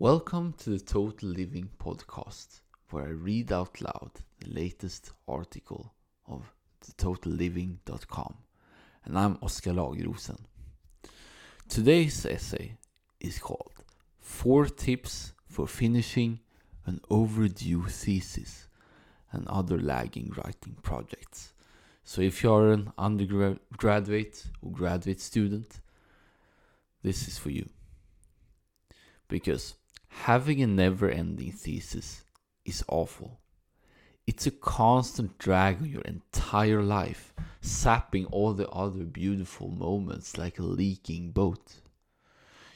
Welcome to the Total Living podcast, where I read out loud the latest article of thetotalliving.com. And I'm Oscar Lagrosen. Today's essay is called Four Tips for Finishing an Overdue Thesis and Other Lagging Writing Projects. So if you're an undergraduate or graduate student, this is for you. Because having a never ending thesis is awful. It's a constant drag on your entire life, sapping all the other beautiful moments like a leaking boat.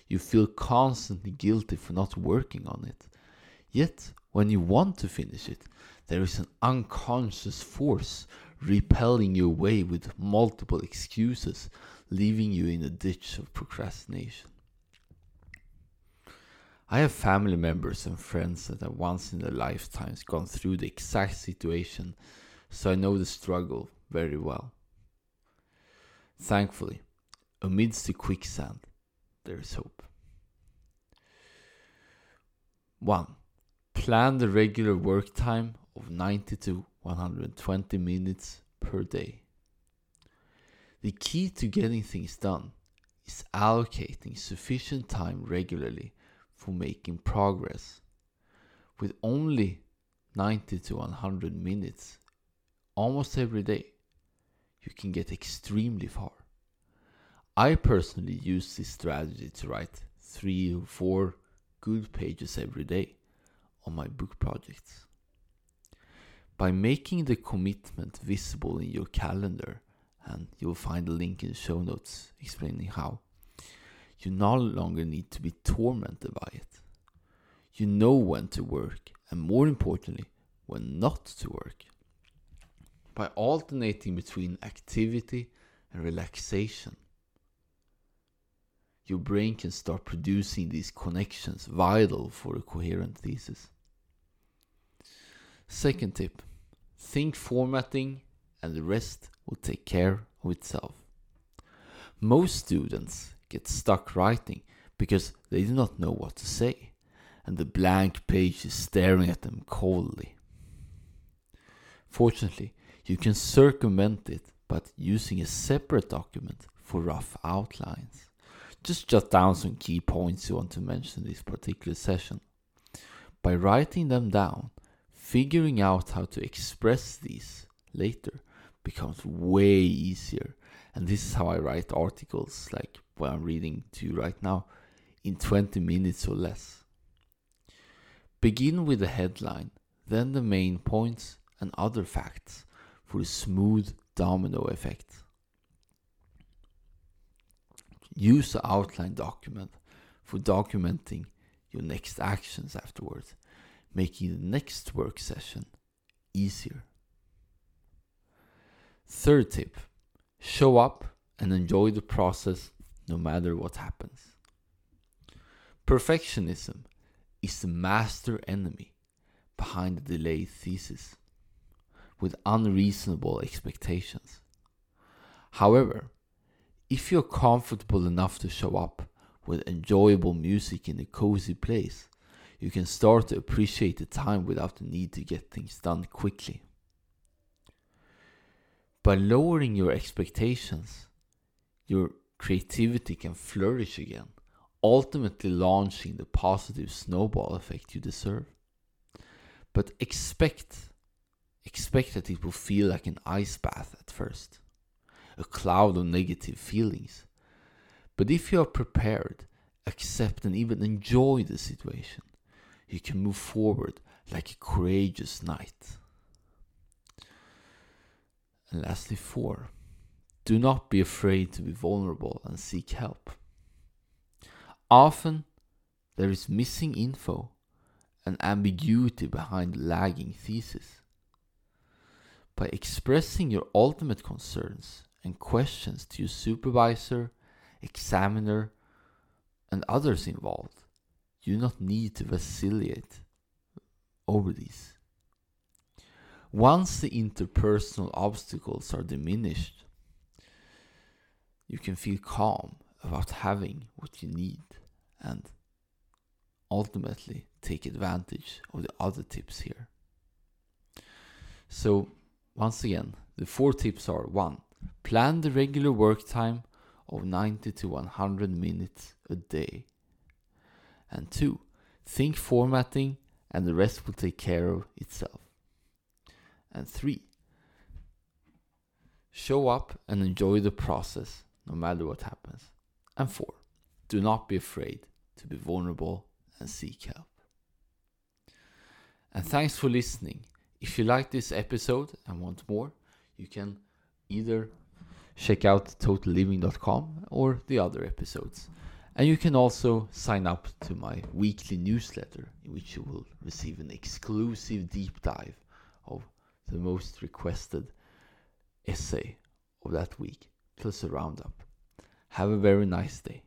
You feel constantly guilty for not working on it. Yet, when you want to finish it, there is an unconscious force repelling you away with multiple excuses, leaving you in a ditch of procrastination. I have family members and friends that have once in their lifetimes gone through the exact situation, so I know the struggle very well. Thankfully, amidst the quicksand, there is hope. 1. Plan the regular work time of 90 to 120 minutes per day. The key to getting things done is allocating sufficient time regularly for making progress. With only 90 to 100 minutes almost every day, you can get extremely far. I personally use this strategy to write three or four good pages every day on my book projects. By making the commitment visible in your calendar, and you'll find a link in the show notes explaining how, you no longer need to be tormented by it. You know when to work, and more importantly, when not to work. By alternating between activity and relaxation, your brain can start producing these connections vital for a coherent thesis. Second tip think formatting, and the rest will take care of itself. Most students get stuck writing because they do not know what to say, and the blank page is staring at them coldly. Fortunately, you can circumvent it by using a separate document for rough outlines. Just jot down some key points you want to mention in this particular session. By writing them down, figuring out how to express these later becomes way easier. And this is how I write articles like what I'm reading to you right now in 20 minutes or less. Begin with the headline, then the main points and other facts for a smooth domino effect. Use the outline document for documenting your next actions afterwards, making the next work session easier. Third tip show up and enjoy the process no matter what happens. Perfectionism is the master enemy behind the delayed thesis with unreasonable expectations. However, if you're comfortable enough to show up with enjoyable music in a cozy place, you can start to appreciate the time without the need to get things done quickly. By lowering your expectations, your creativity can flourish again, ultimately launching the positive snowball effect you deserve. But expect expect that it will feel like an ice bath at first, a cloud of negative feelings. But if you are prepared, accept and even enjoy the situation, you can move forward like a courageous knight. And lastly, four. Do not be afraid to be vulnerable and seek help. Often, there is missing info and ambiguity behind lagging thesis. By expressing your ultimate concerns and questions to your supervisor, examiner, and others involved, you do not need to vacillate over these. Once the interpersonal obstacles are diminished, you can feel calm about having what you need and ultimately take advantage of the other tips here. So, once again, the four tips are 1. Plan the regular work time of 90 to 100 minutes a day. And 2. Think formatting and the rest will take care of itself. And 3. Show up and enjoy the process no matter what happens. And 4. Do not be afraid to be vulnerable and seek help. And thanks for listening. If you like this episode and want more, you can either check out totalliving.com or the other episodes. And you can also sign up to my weekly newsletter, in which you will receive an exclusive deep dive of the most requested essay of that week, plus a roundup. Have a very nice day.